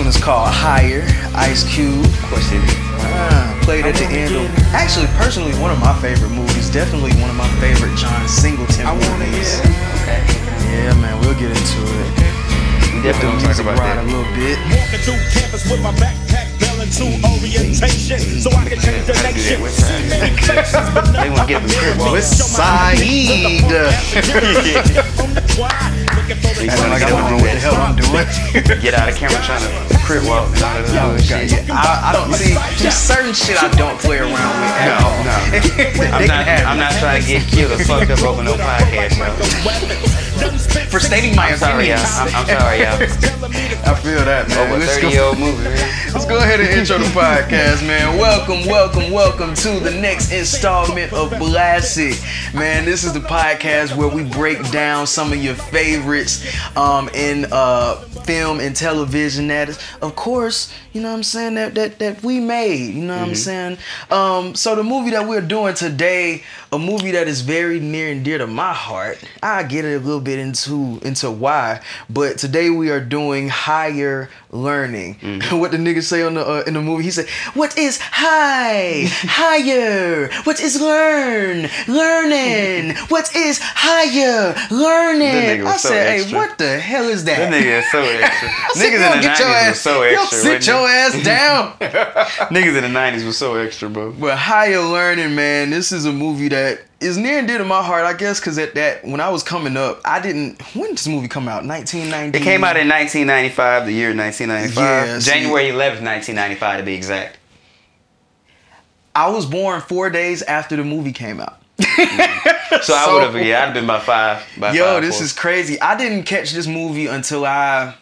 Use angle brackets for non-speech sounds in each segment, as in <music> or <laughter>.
one is called Higher, Ice Cube. Of course it is. Ah, played at the end of. Actually, personally, one of my favorite movies. Definitely one of my favorite John Singleton movies. Okay. Yeah, man, we'll get into it. We The definitely gonna talk music about ride a little bit. Walking through campus with my backpack, bailing to orientation, so I can change the Gotta nation. that West Side. See many faces, but They wanna get the crib walk. West Side. From the choir, looking for the Acting like I don't know what the hell I'm doing. <laughs> Get out of camera trying to crib walk and all that other shit. I, I don't see there's certain shit I don't play around with at No, all. no. <laughs> They I'm not, I'm not trying to get killed or fucked up over no podcast, yo. For stating my I'm sorry, y'all. opinions. I'm, I'm sorry, y'all. I feel that, man. Over Let's 30 go- year old movie. Let's go ahead and intro the podcast, man. Welcome, welcome, welcome to the next installment of Blasted. Man, this is the podcast where we break down some of your favorites um, in uh, film and television. That is, of course, you know what I'm saying, that that, that we made. You know what I'm saying? Um, so the movie that we're doing today, a movie that is very near and dear to my heart. I get it a little bit into into why, but today we are doing higher learning. <laughs> what the nigga say on the uh, in the movie? He said, "What is high? <laughs> higher? What is learn? Learning? What is higher? Learning?" I so said, "Hey, what the hell is that?" That nigga is so <laughs> extra. Said, Niggas in the get your 90s ass, was so yo, extra. sit your ass down." Niggas in the 90s was so extra, bro. But higher learning, man, this is a movie that is near and dear to my heart, I guess, because at that when I was coming up, I didn't. When did this movie come out? 1990. It came out in 1995, the year 1995. Yeah, January 11th, 1995 to be exact. I was born four days after the movie came out. <laughs> So, I would have, yeah, I'd have been by five. By Yo, five, this four. is crazy. I didn't catch this movie until I.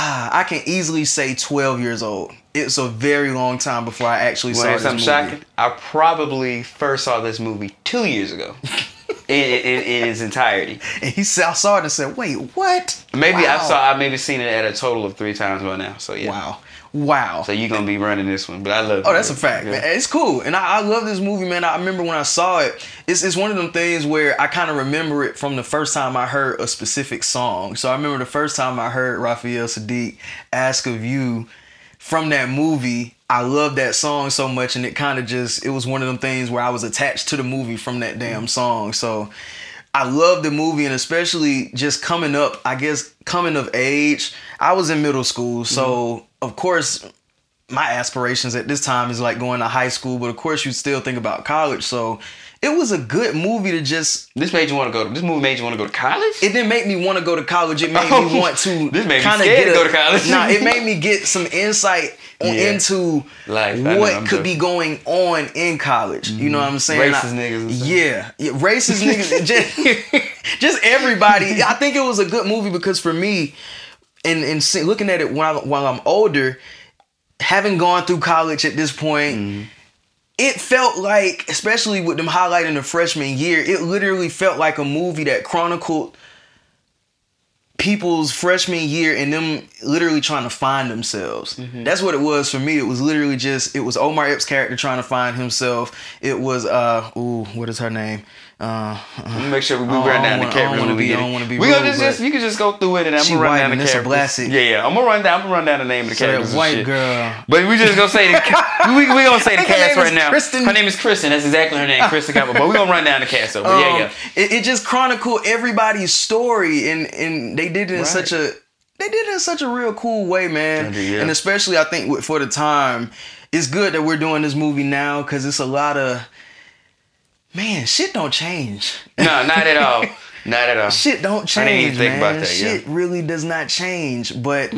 I can easily say 12 years old. It's a very long time before I actually You saw this movie. shocking? I probably first saw this movie two years ago. <laughs> in, in, in its entirety. And he said, I saw it and said, "Wait, what?" Maybe wow. I saw. I maybe seen it at a total of three times by now. So yeah. Wow, wow. So you're gonna be running this one, but I love. Oh, it. that's a fact, Yeah. man. It's cool, and I, I love this movie, man. I remember when I saw it. It's it's one of them things where I kind of remember it from the first time I heard a specific song. So I remember the first time I heard Raphael Saadiq "Ask of You" from that movie. I love that song so much, and it kind of just it was one of them things where I was attached to the movie from that damn song. So. I love the movie and especially just coming up, I guess coming of age. I was in middle school, so mm-hmm. of course my aspirations at this time is like going to high school, but of course you still think about college. So it was a good movie to just. This made you want to go. to This movie made you want to go to college. It didn't make me want to go to college. It made <laughs> Oh, me want to. this made me scared get to go to college. Nah, it <laughs> made me get some insight on, Yeah. into Life. What could be going on in college. You know what I'm saying? Racist I- niggas. Yeah, yeah, racist niggas. <laughs> just, just everybody. I think it was a good movie because for me, and and see, looking at it while while I'm older, having gone through college at this point, Mm-hmm. it felt like, especially with them highlighting the freshman year, it literally felt like a movie that chronicled people's freshman year and them literally trying to find themselves. Mm-hmm. That's what it was for me. It was literally just it was Omar Epps' character trying to find himself. It was uh ooh, what is her name? Uh, Let me make sure we, we run down the wanna- I don't when we be- get I don't wanna be We gonna just, just you can just go through it and I'm gonna run down the and it's a characters. Yeah, yeah. I'm gonna run down. I'm gonna run down the name of the so characters. white shit. girl. But we just gonna say the ca- <laughs> we we gonna say the cast right now. Kristen- Her name is Kristen. That's exactly her name, Kristen Campbell. But we gonna run down the cast over. yeah, Um, yeah. It, it just chronicled everybody's story, and and they did it in Right. such a they did it in such a real cool way, man. Yeah. And especially I think for the time, it's good that we're doing this movie now because it's a lot of man shit don't change. No, not at all. <laughs> Not at all. Shit don't I didn't change, even think man. about that, Shit yeah. really does not change. But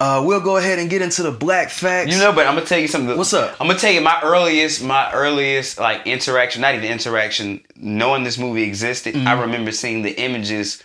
uh, we'll go ahead and get into the black facts. You know, but I'm gonna tell you something. What's up? I'm gonna tell you my earliest, my earliest like interaction, not even interaction, knowing this movie existed. Mm-hmm. I remember seeing the images,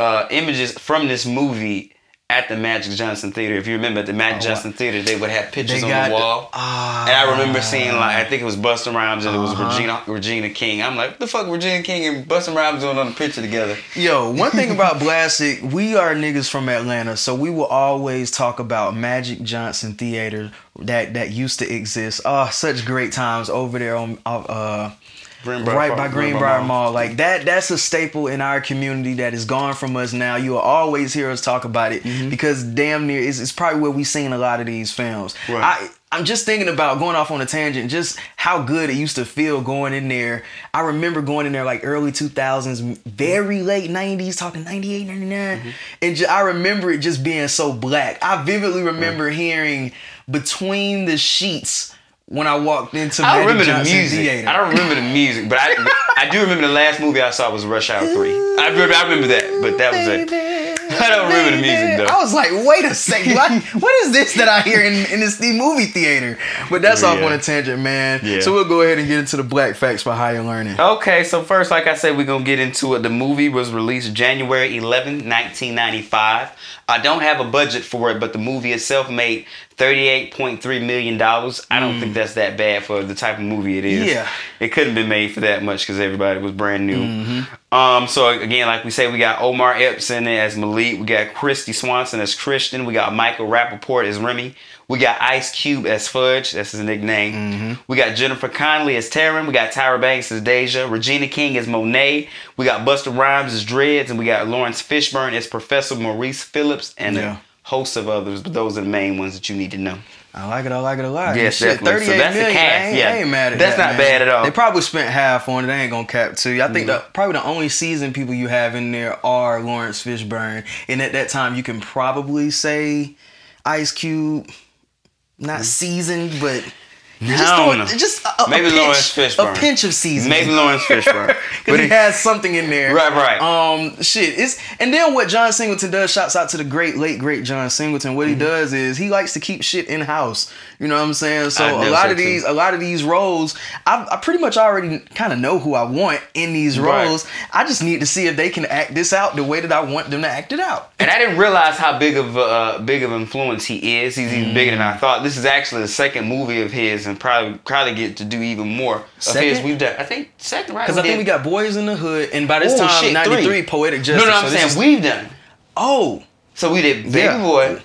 uh, images from this movie at the Magic Johnson Theater. If you remember at the Magic Johnson Theater, they would have pictures Oh, on the wall. Ah. and I remember seeing like I think it was Busta Rhymes and it was Uh-huh. Regina Regina King. I'm like, what the fuck Regina King and Busta Rhymes doing on the picture together? Yo, one thing about Blastic, we are niggas from Atlanta, so we will always talk about Magic Johnson Theater that that used to exist. Oh, such great times over there on uh Greenbrier right Farm, by Greenbrier Mall. Mall. Like that that's a staple in our community that is gone from us now. You will always hear us talk about it Mm-hmm. because damn near it's, it's probably where we've seen a lot of these films. Right. I I'm just thinking about going off on a tangent, just how good it used to feel going in there. I remember going in there like early 2000s, very late 90s, talking 98, 99. Mm-hmm. And ju- I remember it just being so black. I vividly remember hearing between the sheets when I walked into I Magic remember the Johnson music. Theater. I don't remember the music, but I I do remember the last movie I saw was Rush Hour Three. I remember, I remember that, but that was it. <laughs> I don't remember the music though. I was like, wait a second, what, <laughs> what is this that I hear in, in this the movie theater? But that's oh, off on a tangent, man. Yeah. So we'll go ahead and get into the black facts for higher learning. Okay, so first, like I said, we're gonna get into it. The movie was released January 11, 1995. I don't have a budget for it, but the movie itself made $38.3 million. I don't think mm. that's that bad for the type of movie it is. Yeah. It couldn't have been made for that much because everybody was brand new. Mm-hmm. Um, so again, like we say, we got Omar Epps in it as Malik, we got Kristy Swanson as Kristen, we got Michael Rapaport as Remy, we got Ice Cube as Fudge, that's his nickname. Mm-hmm. We got Jennifer Connelly as Taryn, we got Tyra Banks as Deja, Regina King as Monet, we got Busta Rhymes as Dreads, and we got Laurence Fishburne as Professor Maurice Phillips, and Yeah. Host of others, but those are the main ones that you need to know. I like it. I like it a lot. Yes, Shit, definitely. So 38 that's the cast, I ain't, yeah. I ain't mad at That's that, not man. bad at all. They probably spent half on it. They ain't gonna cap to you. I think the, probably the only season people you have in there are Laurence Fishburne, and at that time you can probably say Ice Cube, not mm-hmm. seasoned, but just. I don't throw- know. just a, a Maybe pinch, Laurence Fishburne. a pinch of seasoning. Maybe Laurence <laughs> Fishburne. Because he he- has something in there. Right, right. Um, shit. It's and then what John Singleton does. Shouts out to the great, late, great John Singleton. What he Mm-hmm. does is he likes to keep shit in house. You know what I'm saying? So I a lot so, of too. these, a lot of these roles, I, I pretty much already kind of know who I want in these Right. roles. I just need to see if they can act this out the way that I want them to act it out. And I didn't realize how big of uh, big of influence he is. He's even bigger than Mm. I thought. This is actually the second movie of his, and probably probably get to do even more of his. We've done, I think, second, right? Because I think we got Boys in the Hood, and by this Oh, time, shit, '93, three. Poetic Justice. no, no, I'm So saying is- we've done. oh, So we did Baby Yeah. Boy, we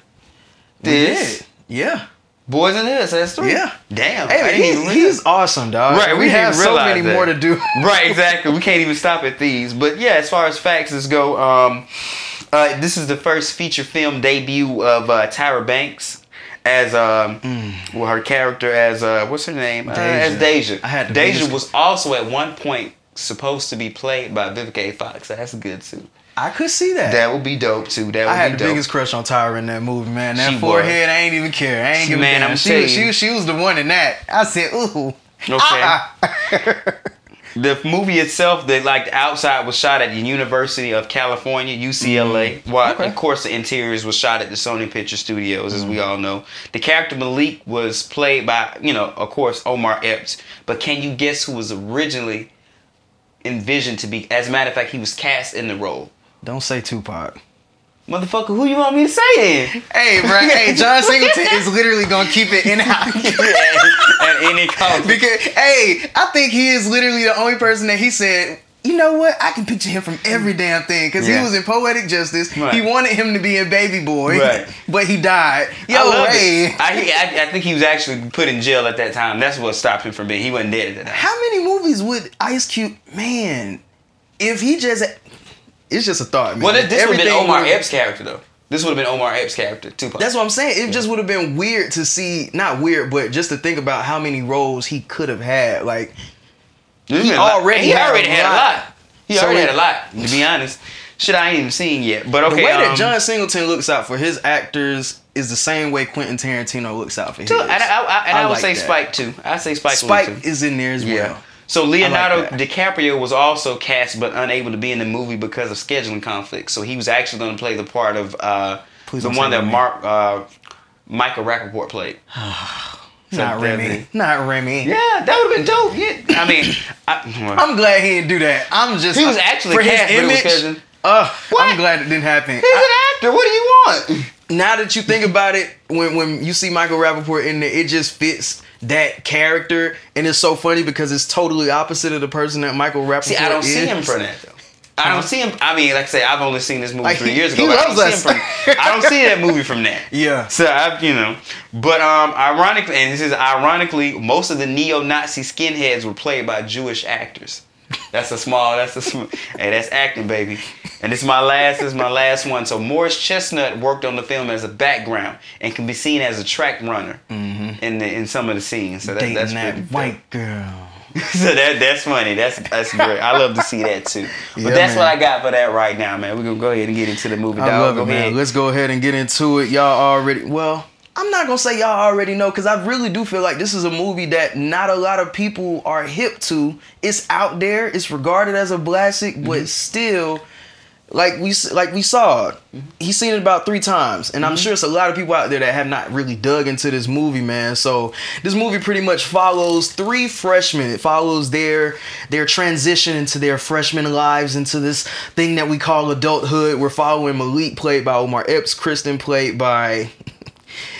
this, did. yeah. Boys in the Hood. So that's three. Yeah. Damn. Hey, didn't he- he's awesome, dog. Right, we, we have so many that. more to do. <laughs> right, exactly. We can't even stop at these. But yeah, as far as facts go, um, uh, this is the first feature film debut of uh, Tyra Banks as um, well, her character as uh, what's her name? Uh, as Mm. Deja. Deja. I had Deja biggest- was also at one point supposed to be played by Vivica A. Fox. That's good too. I could see that. That would be dope too. That would I had be the dope. biggest crush on Tyra in that movie, man. That She forehead, I ain't even care. I ain't give Man, a damn. I'm She, was- she, was- she was the one in that. I said, ooh. Okay. <laughs> the movie itself, the like the outside was shot at the University of California, UCLA. Mm-hmm. While Okay. of course the interiors was shot at the Sony Picture Studios, as we mm-hmm. all know. The character Malik was played by, you know, of course, Omar Epps. But can you guess who was originally envisioned to be? As a matter of fact, he was cast in the role. Don't say Tupac. Motherfucker, who you want me to say then? Hey, bro. <laughs> hey, John Singleton is literally gonna keep it in house. <laughs> at any cost. because, hey, I think he is literally the only person that he said. You know what? I can picture him from every damn thing because Yeah. he was in Poetic Justice. Right. He wanted him to be in Baby Boy, Right. but he died. Yo, I hey. I, I, I think he was actually put in jail at that time. That's what stopped him from being. He wasn't dead at that time. How many movies would Ice Cube, man, if he just, it's just a thought, man. Well, this, this would have been Omar Epps' character, though. This would have been Omar Epps' character, Tupac. That's what I'm saying. It just would have been weird to see, not weird, but just to think about how many roles he could have had. Like, This he been a lot. already he had already a had a lot. lot. He So already had a lot. To be honest, shit I ain't even seen yet. But the okay, way that um, John Singleton looks out for his actors is the same way Quentin Tarantino looks out for his. and I, I, I, and I, would like say that. Spike too. I say Spike. Spike too. is in there as Yeah. well. So Leonardo that. DiCaprio was also cast but unable to be in the movie because of scheduling conflicts. So he was actually going to play the part of uh, the one that Remy. Mark uh, Michael Rapaport played. <sighs> So Not Remy. Not Remy. Yeah, that would have been dope. Yeah, I mean, I, <laughs> I'm glad he didn't do that. I'm just. He was actually for his cast, but it image. Uh, What? I'm glad it didn't happen. he's an actor. What do you want? now that you think about it, when when you see Michael Rapaport in there, it just fits that character, and it's so funny because it's totally opposite of the person that Michael Rapaport See, I don't is. see him for that though. I don't see him. I mean, like I say, I've only seen this movie Like, three years ago. I don't from. I don't see that movie from that. <laughs> Yeah. So I, you know, but um, ironically, and this is ironically, most of the neo-Nazi skinheads were played by Jewish actors. That's a small. That's a sm- hey, that's acting, baby. And this is my last. This is my last one. So Morris Chestnut worked on the film as a background and can be seen as a track runner in the in some of the scenes. So that, Dating that's that pretty white girl. <laughs> so that that's funny. That's that's great. I love to see that too. But Yeah, that's man. what I got for that right now, man. We're gonna go ahead and get into the movie. I love Go it, man. ahead. Let's go ahead and get into it. Y'all already well. I'm not gonna say y'all already know because I really do feel like this is a movie that not a lot of people are hip to. It's out there. It's regarded as a classic, Mm-hmm. but still, like we like we saw, he's seen it about three times, and Mm-hmm. I'm sure it's a lot of people out there that have not really dug into this movie, man. So this movie pretty much follows three freshmen. It follows their their transition into their freshman lives into this thing that we call adulthood. We're following Malik, played by Omar Epps, Kristen, played by. <laughs>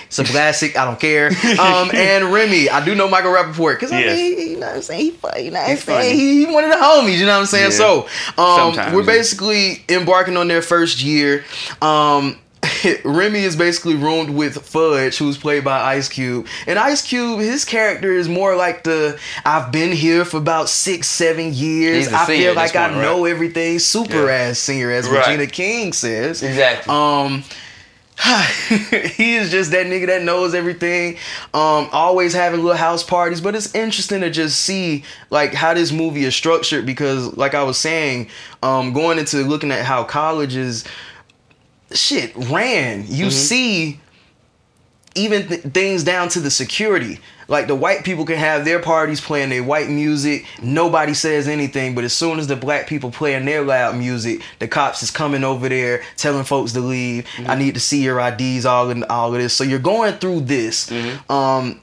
It's a classic. I don't care. <laughs> Um, and Remy, I do know Michael Rapaport because I Yes. mean, know what I'm saying? He funny. You know what I'm He's saying? He, he one of the homies. You know what I'm saying? Yeah. So, um, Sometimes, we're yeah. basically embarking on their first year. Um, <laughs> Remy is basically roomed with Fudge, who's played by Ice Cube. And Ice Cube, his character is more like the I've been here for about six, seven years. I feel like I point, right? know everything. Super Yeah. ass singer, as Right. Regina King says. Exactly. Um, <sighs> he is just that nigga that knows everything. Um, always having little house parties, but it's interesting to just see like how this movie is structured because, like I was saying, um, going into looking at how colleges shit ran, you see even th- things down to the security. Like the white people can have their parties playing their white music, nobody says anything. But as soon as the black people playing their loud music, the cops is coming over there telling folks to leave. I need to see your IDs, all and all of this. So you're going through this. Um,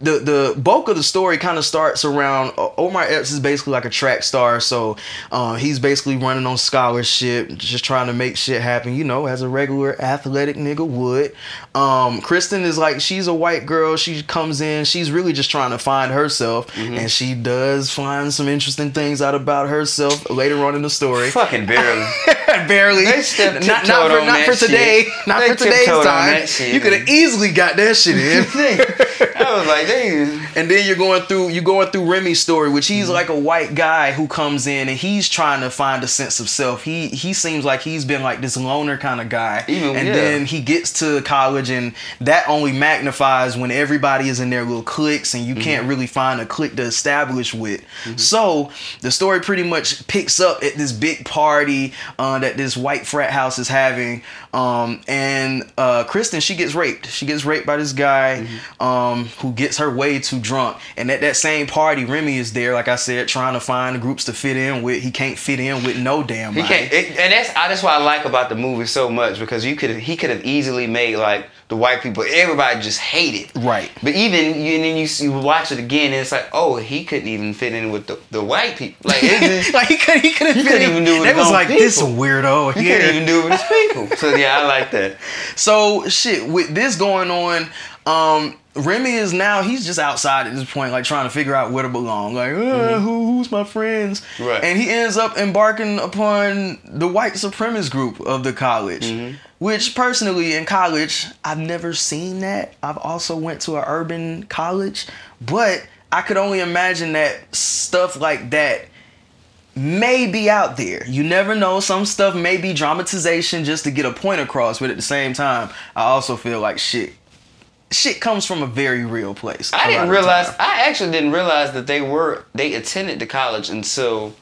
the the bulk of the story kind of starts around Omar Epps is basically like a track star, so uh, he's basically running on scholarship, just trying to make shit happen, you know, as a regular athletic nigga would. Um, Kristen is like she's a white girl, she comes in, she's really just trying to find herself, and she does find some interesting things out about herself later on in the story. Fucking barely. <laughs> Barely, They not, not for not for today, <laughs> not They for today's time. You could have easily got that shit in. <laughs> I was like, they. And then you're going through you're going through Remy's story, which he's Mm-hmm. like a white guy who comes in and he's trying to find a sense of self. He he seems like he's been like this loner kind of guy. Even- and yeah. then he gets to college and that only magnifies when everybody is in their little cliques and you Mm-hmm. can't really find a clique to establish with. So the story pretty much picks up at this big party uh, that this white frat house is having. Um, and uh, Kristen, she gets raped. She gets raped by this guy Mm-hmm. um, who gets her way too drunk. And at that same party, Remy is there, like I said, trying to find groups to fit in with. He can't fit in with no damn He body. can't, it, and that's I, that's what I like about the movie so much because you could he could have easily made like the white people everybody just hate it Right. but even you and then you, see- you watch it again and it's like oh he couldn't even fit in with the, the white people like just, <laughs> like he could he couldn't He fit couldn't in. even do it They was like this people. weirdo he here. couldn't even do it with his people so yeah I like that <laughs> So shit, with this going on, um, Remy is now he's just outside at this point, like trying to figure out where to belong. Like, uh, who, who's my friends? Right. And he ends up embarking upon the white supremacist group of the college. Which personally in college, I've never seen that. I've also went to an urban college, but I could only imagine that stuff like that may be out there. You never know. Some stuff may be dramatization just to get a point across, but at the same time, I also feel like shit. Shit comes from a very real place. I didn't realize. I actually didn't realize that they were they attended the college until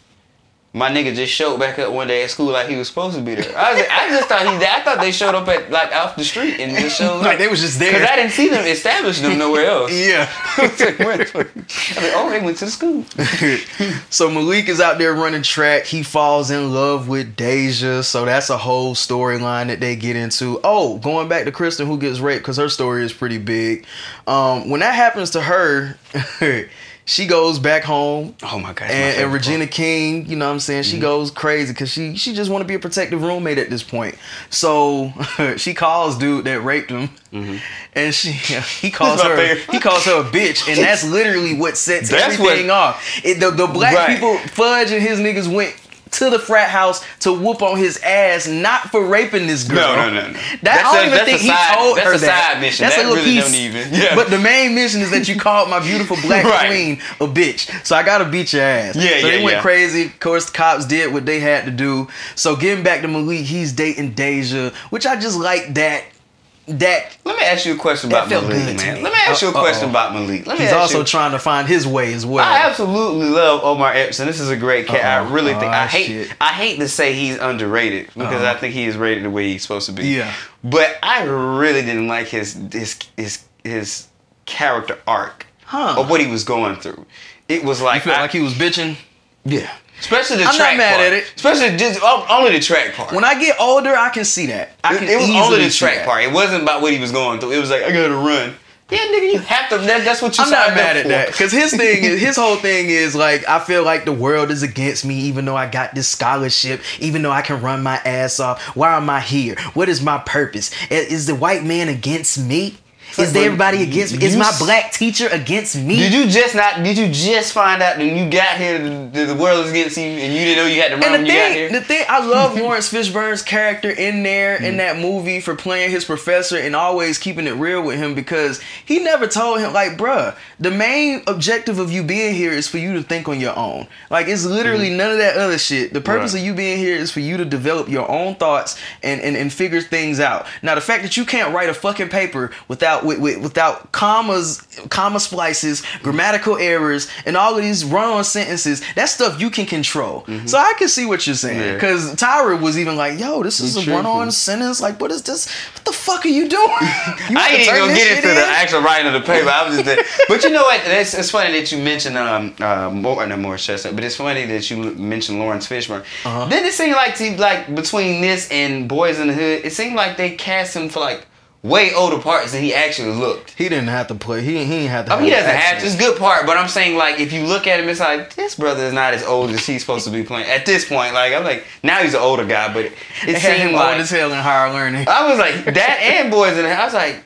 my nigga just showed back up one day at school like he was supposed to be there. I was like, I just thought he I thought they showed up at like off the street and just showed Like up. they was just there. Because I didn't see them establish them nowhere else. <laughs> Yeah. <laughs> I was like, where the fuck- I was like, oh, they went to the school. <laughs> so Malik is out there running track. He falls in love with Deja. So that's a whole storyline that they get into. Oh, going back to Kristen who gets raped because her story is pretty big. Um, when that happens to her, she goes back home. Oh my god. and, and Regina King, you know what I'm saying? Mm-hmm. She goes crazy because she she just want to be a protective roommate at this point. So <laughs> she calls dude that raped him, and she <laughs> he calls Mm-hmm. her favorite. he calls her a bitch, and that's literally what sets That's everything what- off. It, the the black Right. people, Fudge and his niggas went to the frat house to whoop on his ass, not for raping this girl. No, no, no, no. That That's I don't a- even think he side- told that's her a that. side mission. That's That a little really piece. don't even- yeah. But the main mission is that you <laughs> called my beautiful black Right. queen a bitch. So I gotta beat your ass. Yeah, so yeah, they went yeah. crazy. Of course, the cops did what they had to do. So getting back to Malik, he's dating Deja, which I just like that. That Let me ask you a question about felt Malik, man. Let me ask you a Uh-oh. question about Malik. Let me he's also you. trying to find his way as well. I absolutely love Omar Epps, and this is a great cat. Uh-oh. I really think I Oh, hate shit. I hate to say he's underrated because Uh-oh. I uh-huh. think he is rated the way he's supposed to be. Yeah. But I really didn't like his his his his character arc Huh. or what he was going through. It was You like feel I- like he was bitching. yeah, especially the I'm not track mad part. at it. Especially just oh, only the track part. When I get older, I can see that. I it, can it was only the track part. It wasn't about what he was going through. It was like I gotta run. Yeah, nigga, you have to. That, that's what you I'm not mad at for. that because his thing is his <laughs> whole thing is like I feel like the world is against me even though I got this scholarship even though I can run my ass off why am I here what is my purpose is the white man against me is like, everybody against me is my black teacher against me Did you just not? Did you just find out when you got here that the world is against you and you didn't know you had to run and when the you got thing, here? the thing, I love <laughs> Laurence Fishburne's character in there in mm. that movie for playing his professor and always keeping it real with him because he never told him like, bruh, the main objective of you being here is for you to think on your own. Like it's literally mm. none of that other shit. The purpose Right. of you being here is for you to develop your own thoughts and and, and figure things out. Now the fact that you can't write a fucking paper without with, with, without commas, comma splices, grammatical errors, and all of these run-on sentences, that stuff you can control. So I can see what you're saying. Yeah. Because Tyra was even like, yo, this is a run-on sentence. Like, what is this? What the fuck are you doing? <laughs> You I ain't gonna get into the actual writing of the paper. I was just there. <laughs> But you know what? It's, it's funny that you mentioned um uh more not Morris Chestnut, but it's funny that you mentioned Laurence Fishburne. Uh-huh. Then it seemed like to like between this and Boys in the Hood, it seemed like they cast him for like way older parts than he actually looked. He didn't have to play. He, he didn't have to I mean, he doesn't the have to. It's a good part, but I'm saying like if you look at him, it's like this brother is not as old as he's supposed to be playing at this point. Like I'm like now he's an older guy, but it, They it him seemed old like as hell in higher learning. I was like that and Boys in the I was like,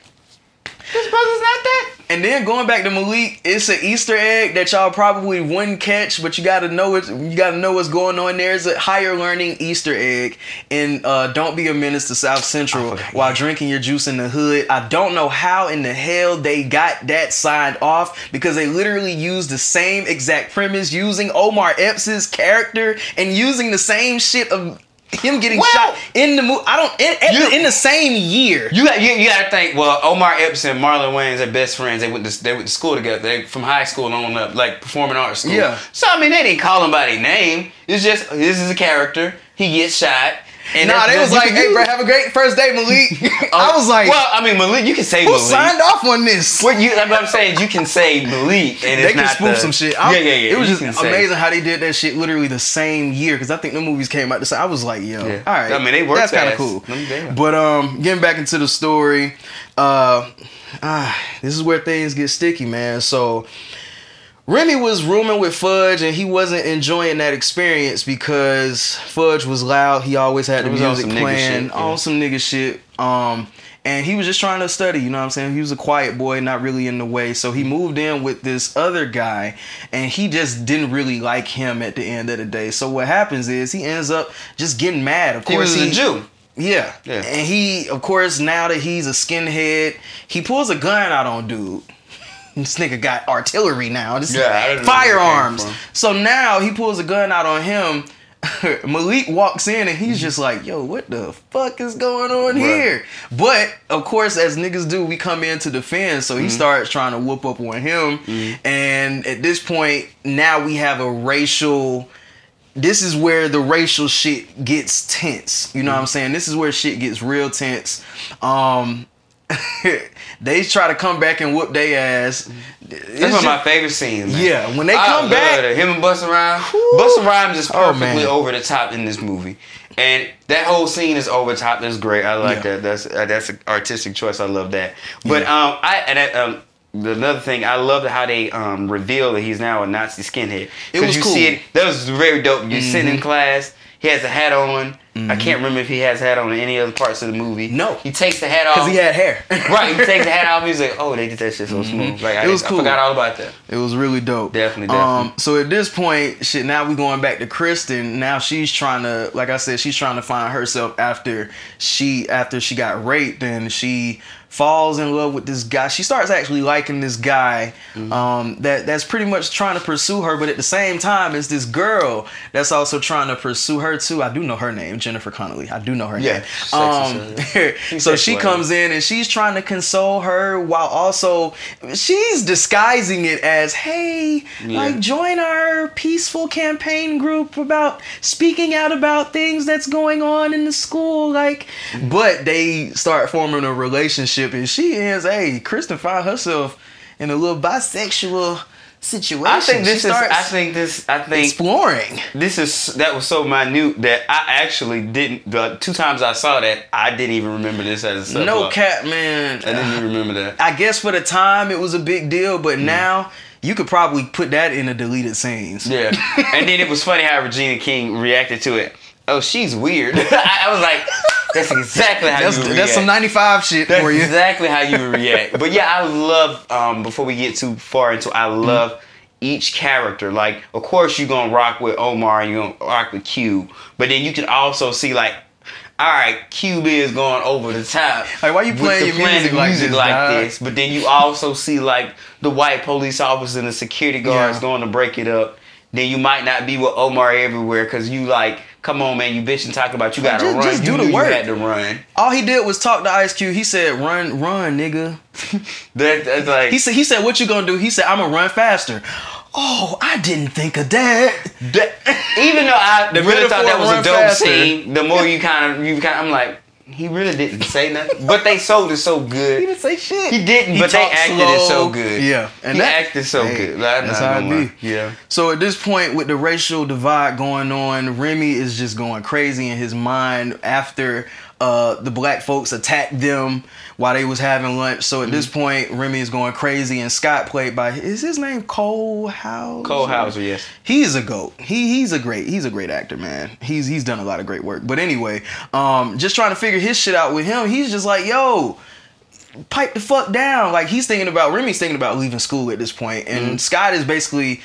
this brother's not that. And then going back to Malik, it's an Easter egg that y'all probably wouldn't catch, but you gotta know it. You gotta know what's going on. There's a higher learning Easter egg in uh, "Don't Be a Menace to South Central" while yeah. drinking your juice in the hood. I don't know how in the hell they got that signed off because they literally used the same exact premise, using Omar Epps's character and using the same shit of him getting Well- shot in the movie. I don't in, You- the- in the same year. You got you, you got to think. Well, Omar Epps and Marlon Wayans are best friends. They went to they went to school together. They from high school on up, like performing arts school. Yeah. So I mean, they didn't call him by their name. It's just this is a character. He gets shot. And Nah, they was like, "Hey, bro, have a great first day, Malik." <laughs> <laughs> I was like, well, I mean, Malik. You can say "Who Malik. signed off on this?" What you? What I'm saying you can say Malik, and they can spoof the- some shit. Yeah, I- yeah, yeah. It was just can say- amazing how they did that shit literally the same year because I think the movies came out the same. I was like, yo, Yeah. all right. I mean, they worked That's kind of cool. But um, getting back into the story, uh, ah, this is where things get sticky, man. So. Remy was rooming with Fudge and he wasn't enjoying that experience because Fudge was loud. He always had the on music some playing shit, yeah. on some nigga shit. Um, and he was just trying to study, you know what I'm saying? He was a quiet boy, not really in the way. So he moved in with this other guy and he just didn't really like him at the end of the day. So what happens is he ends up just getting mad. Of course, He was a Jew. yeah. Yeah. And he, of course, now that he's a skinhead, he pulls a gun out on dude. This nigga got artillery now. This Yeah, I didn't know where that came firearms. So now he pulls a gun out on him. <laughs> Malik walks in and he's just like, yo, what the fuck is going on Right. here? But of course, as niggas do, we come in to defend. So he Mm-hmm. starts trying to whoop up on him. And at this point, now we have a racial this is where the racial shit gets tense. You know what I'm saying? This is where shit gets real tense. Um <laughs> they try to come back and whoop their ass. That's one of my favorite scenes. Man. Yeah, when they I come back- it. him and Busta Rhymes. Whew. Busta Rhymes is Oh, perfectly man. over the top in this movie, and that whole scene is over the top. That's great. I like Yeah. that. That's uh, that's an artistic choice. I love that. But um, I and that, um. Another thing, I love how they um, reveal that he's now a Nazi skinhead. It was you cool. Mm-hmm. see it. That was very dope. You're sitting in class. He has a hat on. I can't remember if he has a hat on in any other parts of the movie. No. he takes the hat off Because he had hair. right. He takes the hat off. He's like, <laughs> oh, they did that shit so smooth. Like I, It was I cool. forgot all about that. It was really dope. Definitely, Um, definitely. so at this point, shit. Now we going back to Kristen. Now she's trying to, like I said, she's trying to find herself after she after she got raped and she falls in love with this guy. She starts actually liking this guy Mm-hmm. um, that that's pretty much trying to pursue her, but at the same time, it's this girl that's also trying to pursue her too. I do know her name, Jennifer Connelly. I do know her Yeah, name. Um, <laughs> She's so she comes in and she's trying to console her while also she's disguising it as, hey, Yeah. like join our peaceful campaign group about speaking out about things that's going on in the school. Like, but they start forming a relationship and she ends, hey, Kristen find herself in a little bisexual situation. I think She this is. I think this. I think exploring. this is that was so minute that I actually didn't. The two times I saw that, I didn't even remember this as a No cat, man. I didn't even remember that. I guess for the time it was a big deal, but Mm. now you could probably put that in the deleted scenes. Yeah, and then it was funny how Regina King reacted to it. Oh, she's weird. <laughs> I, I was like, that's exactly how That's, you would that's some react. 95 shit That's for you. exactly how you react. But yeah, I love. Um, before we get too far into, I Mm-hmm. love each character. Like, of course, you're gonna rock with Omar and you're gonna rock with Cube, but then you can also see like. All right, Cube is going over the top. Like, why you playing your music like this, dog? this? But then you also see like the white police officer and the security guards Yeah. going to break it up. Then you might not be with Omar everywhere because you like, come on, man, you bitch and talk about you gotta run. just you do the knew you had to run. All he did was talk to Ice Cube. He said, "Run, run, nigga." <laughs> That, that's like He said, "He said, what you gonna do?" He said, "I'm gonna run faster." Oh, I didn't think of that. That, even though I The really thought that was a dope faster. scene, the more you kind of you kind of I'm like he really didn't say nothing, but they sold it so good. He didn't say shit. He didn't, He but they talked acted it so good. Yeah, and he acted so hey, good. I'm That's how it gonna be. Yeah, So at this point, with the racial divide going on, Remy is just going crazy in his mind after uh, the black folks attacked them while they was having lunch. So at this Mm-hmm. point, Remy is going crazy, and Scott played by is his name Cole House? Cole Hauser, yes. He's a goat. He he's a great he's a great actor, man. He's he's done a lot of great work. But anyway, um, just trying to figure his shit out with him. He's just like, yo, pipe the fuck down. Like he's thinking about Remy's thinking about leaving school at this point, and Scott is basically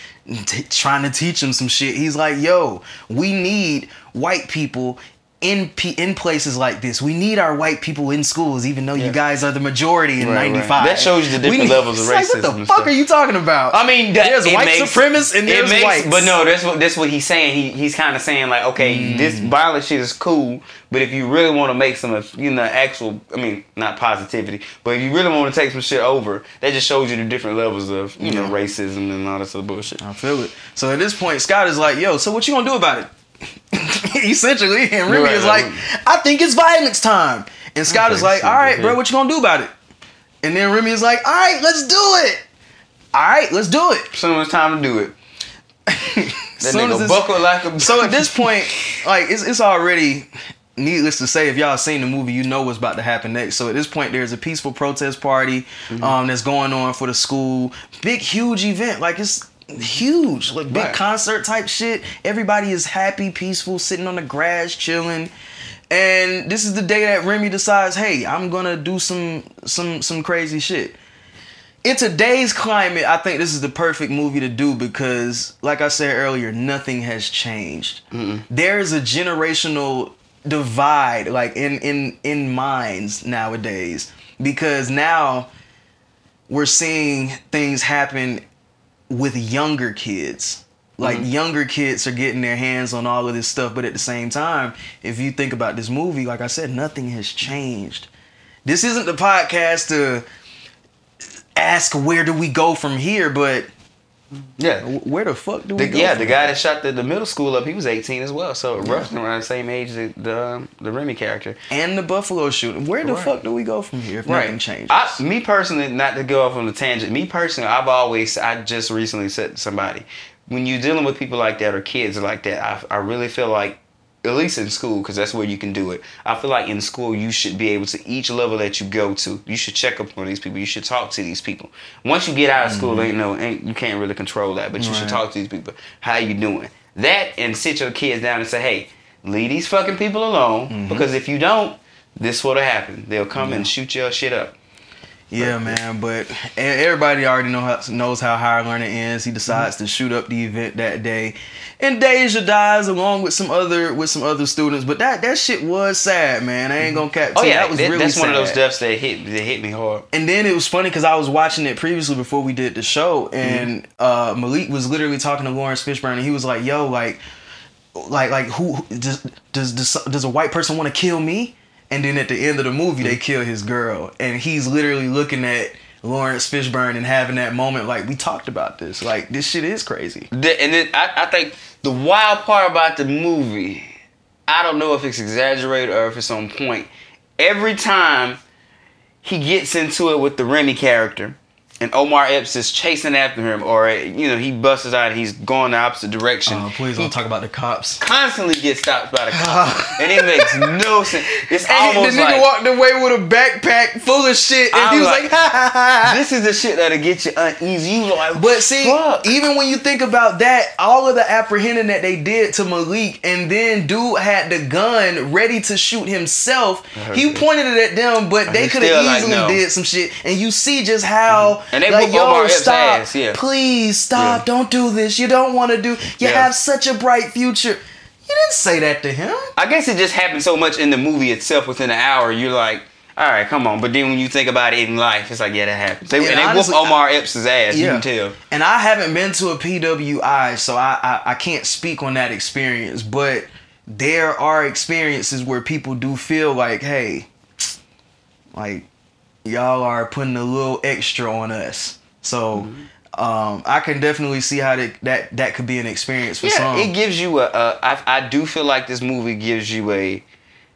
t- trying to teach him some shit. He's like, yo, we need white people. In, P- in places like this, we need our white people in schools, even though you guys are the majority in Right, right. '95. That shows you the different need- levels of It's like, racism what the fuck are you talking about? I mean, that, there's white makes, supremacists and there's makes, whites. But no, that's what that's what he's saying. He he's kind of saying like, okay, mm. this violent shit is cool, but if you really want to make some, uh, you know, actual, I mean, not positivity, but if you really want to take some shit over, that just shows you the different levels of you know racism and all this other bullshit. I feel it. So at this point, Scott is like, "Yo, so what you gonna do about it?" <laughs> Essentially, and Remy Right, is right. like, "I think it's violence time." And Scott is like, "All right, bro, what you gonna do about it?" And then Remy is like, "All right, let's do it. All right, let's do it." Soon it's time to do it. <laughs> That Soon nigga buckle like a. so at this point, <laughs> like it's it's already needless to say, if y'all seen the movie, you know what's about to happen next. So at this point, there's a peaceful protest party Mm-hmm. um, that's going on for the school. Big, huge event. Like it's huge, like big Right. concert type shit. Everybody is happy, peaceful, sitting on the grass, chilling. And this is the day that Remy decides, hey, I'm gonna do some some some crazy shit in today's climate, I think this is the perfect movie to do because, like I said earlier, nothing has changed. There is a generational divide, like in in in minds nowadays, because now we're seeing things happen with younger kids. Like mm-hmm. younger kids are getting their hands on all of this stuff, but at the same time, if you think about this movie, like I said, nothing has changed. This isn't the podcast to ask where do we go from here, but yeah. where the fuck do we The, go? yeah, the guy that shot the, the middle school up, he was 18 as well. So roughly around the same age as the um, the Remy character. and the Buffalo shooting. Where the Right. fuck do we go from here if nothing changes? I, me personally, not to go off on a tangent. Me personally, I've always, I just recently said to somebody, when you're dealing with people like that or kids like that, I, I really feel like, at least in school, because that's where you can do it. I feel like in school you should be able to each level that you go to, you should check up on these people. You should talk to these people. Once you get out of school, ain't no, ain't you can't really control that, but you should Mm-hmm. Talk to these people. How you doing? That and sit your kids down and say, hey. leave these fucking people alone Mm-hmm. because if you don't, this have happened. They'll come and shoot your shit up. Yeah, man, but everybody already know how, knows how higher learning ends. He decides Mm-hmm. to shoot up the event that day, and Deja dies along with some other with some other students. But that that shit was sad, man. I ain't gonna cap. Oh yeah, that was that- really that's one of those deaths that hit that hit me hard. And then it was funny because I was watching it previously before we did the show, and uh, Malik was literally talking to Laurence Fishburne, and he was like, "Yo, like, like, like, who who- does does does, does a white person want to kill me?" And then at the end of the movie, they mm-hmm. kill his girl, and he's literally looking at Laurence Fishburne and having that moment, like, we talked about this, like, this shit is crazy. And then I, I think the wild part about the movie, I don't know if it's exaggerated or if it's on point. Every time he gets into it with the Remy character, and Omar Epps is chasing after him, or you know he busts out and he's going the opposite direction. Oh, please don't talk about the cops. Constantly gets stopped by the cops, <laughs> and it makes no sense. It's And almost the nigga like walked away with a backpack full of shit, and I'm he was like, like, ha ha ha. this is the shit that'll get you uneasy. You like, But see, fuck. even when you think about that, all of the apprehending that they did to Malik, and then dude had the gun ready to shoot himself. He that. pointed it at them, but they could have still like, easily no. did some shit. And you see just how, And they like, whoop yo, Omar Epps' stop, ass, yeah. please stop, Yeah. don't do this. You don't want to do. You Yeah. have such a bright future. You didn't say that to him. I guess it just happened so much in the movie itself within an hour. You're like, all right, come on. But then when you think about it in life, it's like, yeah, that happens. They, And and they honestly, whoop Omar Epps' ass. Yeah. You can tell. And I haven't been to a PWI, so I, I I can't speak on that experience. But there are experiences where people do feel like, hey, like y'all are putting a little extra on us. So Mm-hmm. um, I can definitely see how that that, that could be an experience for Yeah, some. it gives you a. a I, I do feel like this movie gives you a.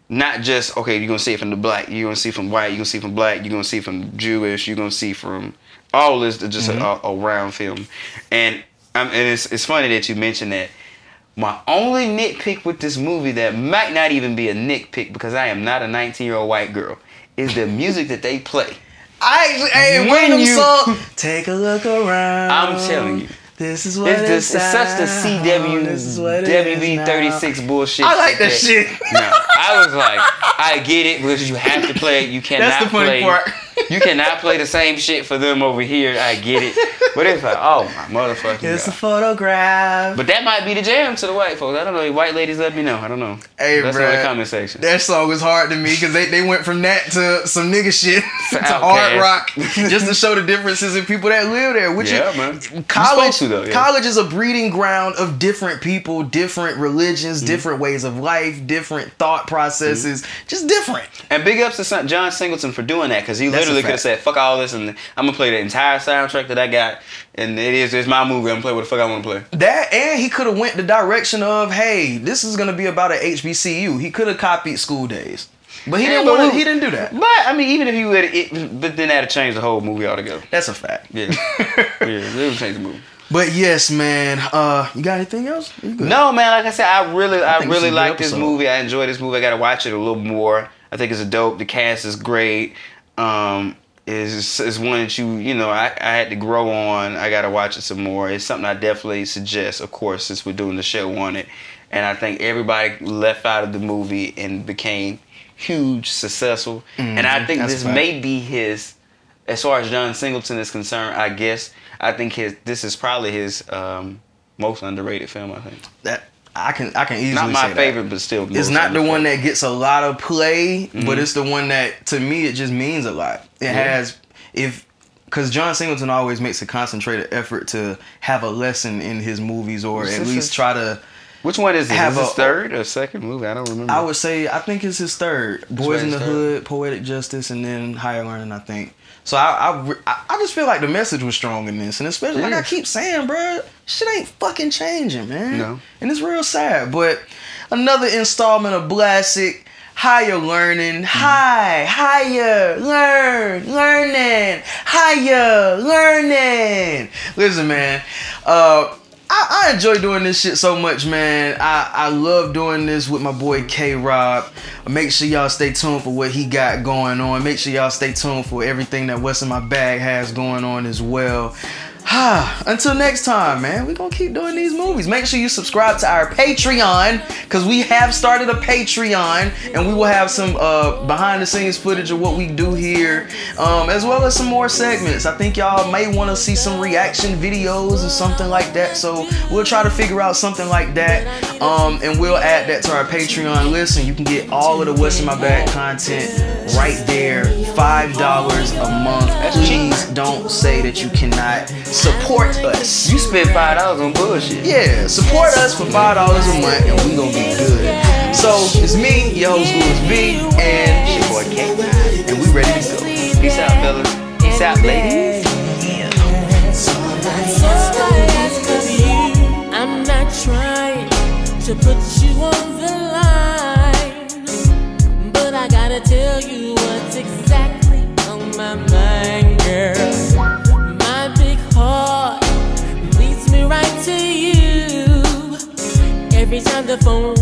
Not just okay, you're gonna see it from the black, you're gonna see from white, you're gonna see from black, you're gonna see from Jewish, you're gonna see from all this just a, a, round film, and um, and it's it's funny that you mentioned that. My only nitpick with this movie that might not even be a nitpick because I am not a 19 year old white girl is the music that they play. I actually, hey, When one of them you-. <laughs> Take a look around. I'm telling you. This is what It's, this, it's such the CW This is what it is now. WB36 bullshit. I like that shit. <laughs> No, I was like, I get it because you have to play it. You cannot play. That's the funny play. part. You cannot play the same shit for them over here. I get it, but it's like, oh my motherfucking It's a photograph. But that might be the jam to the white folks. I don't know. White ladies, let me know. I don't know. Hey, That's in the comment section. That song was hard to me because they, they went from that to some nigga shit <laughs> to hard rock just to show the differences in people that live there. Which Yeah, is, man. You College, supposed to, though, yeah. college is a breeding ground of different people, different religions, Mm-hmm. different ways of life, different thought processes, just different. And big ups to John Singleton for doing that because he That's a literally could have said, "Fuck all this," and I'm gonna play the entire soundtrack that I got, and it is it's my movie. I'm gonna play what the fuck I want to play. That and he could have went the direction of, hey, this is gonna be about an HBCU. He could have copied School Daze, but he Yeah, didn't want. we- He didn't do that. But I mean, even if you would, it, but then that'd change the whole movie altogether. That's a fact. Yeah, <laughs> yeah, it would change the movie. But yes, man. Uh, you got anything else? No, man. Like I said, I really, I, this really is a good like this movie. I enjoy this movie. I gotta watch it a little more. I think it's a dope. The cast is great. Um, is is one that you, you know, I, I had to grow on. I gotta watch it some more. It's something I definitely suggest. Of course, since we're doing the show on it, and I think everybody left out of the movie and became huge, successful. and I think Mm-hmm. this a may be his, as far as John Singleton is concerned. I guess I think his this is probably his um, most underrated film. I think. that I can I can easily Not my say favorite, That. but still. It's not the one that gets a lot of play, Mm-hmm. but it's the one that to me it just means a lot. It has if because John Singleton always makes a concentrated effort to have a lesson in his movies or at least try to. Which one is this? have Is this a- third or second movie? I don't remember. I would say I think it's his third. Boys in the his third. Hood, Poetic Justice, and then Higher Learning. I think. So I I, I I just feel like the message was strong in this, and especially like I keep saying, bro, shit ain't fucking changing, man. No. And it's real sad. But another installment of Blastic. Higher learning, high, higher, learn, learning, higher, learning. Listen, man, uh, I, I enjoy doing this shit so much, man. I, I love doing this with my boy K Rob. Make sure y'all stay tuned for what he got going on. Make sure y'all stay tuned for everything that What's in My Bag has going on as well. <sighs> Until next time, man, we're gonna keep doing these movies. Make sure you subscribe to our Patreon because we have started a Patreon and we will have some uh, behind the scenes footage of what we do here, um, as well as some more segments. I think y'all may want to see some reaction videos or something like that. So we'll try to figure out something like that, um, and we'll add that to our Patreon. list and you can get all of the What's in My Bag content right there, five dollars a month. Please don't say that you cannot Support us. You spend five dollars on bullshit. Yeah, support us for five dollars a month, and we gonna be good. So it's me, your host Louis B, and your boy K, and we ready to go. Peace out, fellas. Peace out, ladies. I'm not trying to put you on the line, but I gotta tell you. the phone.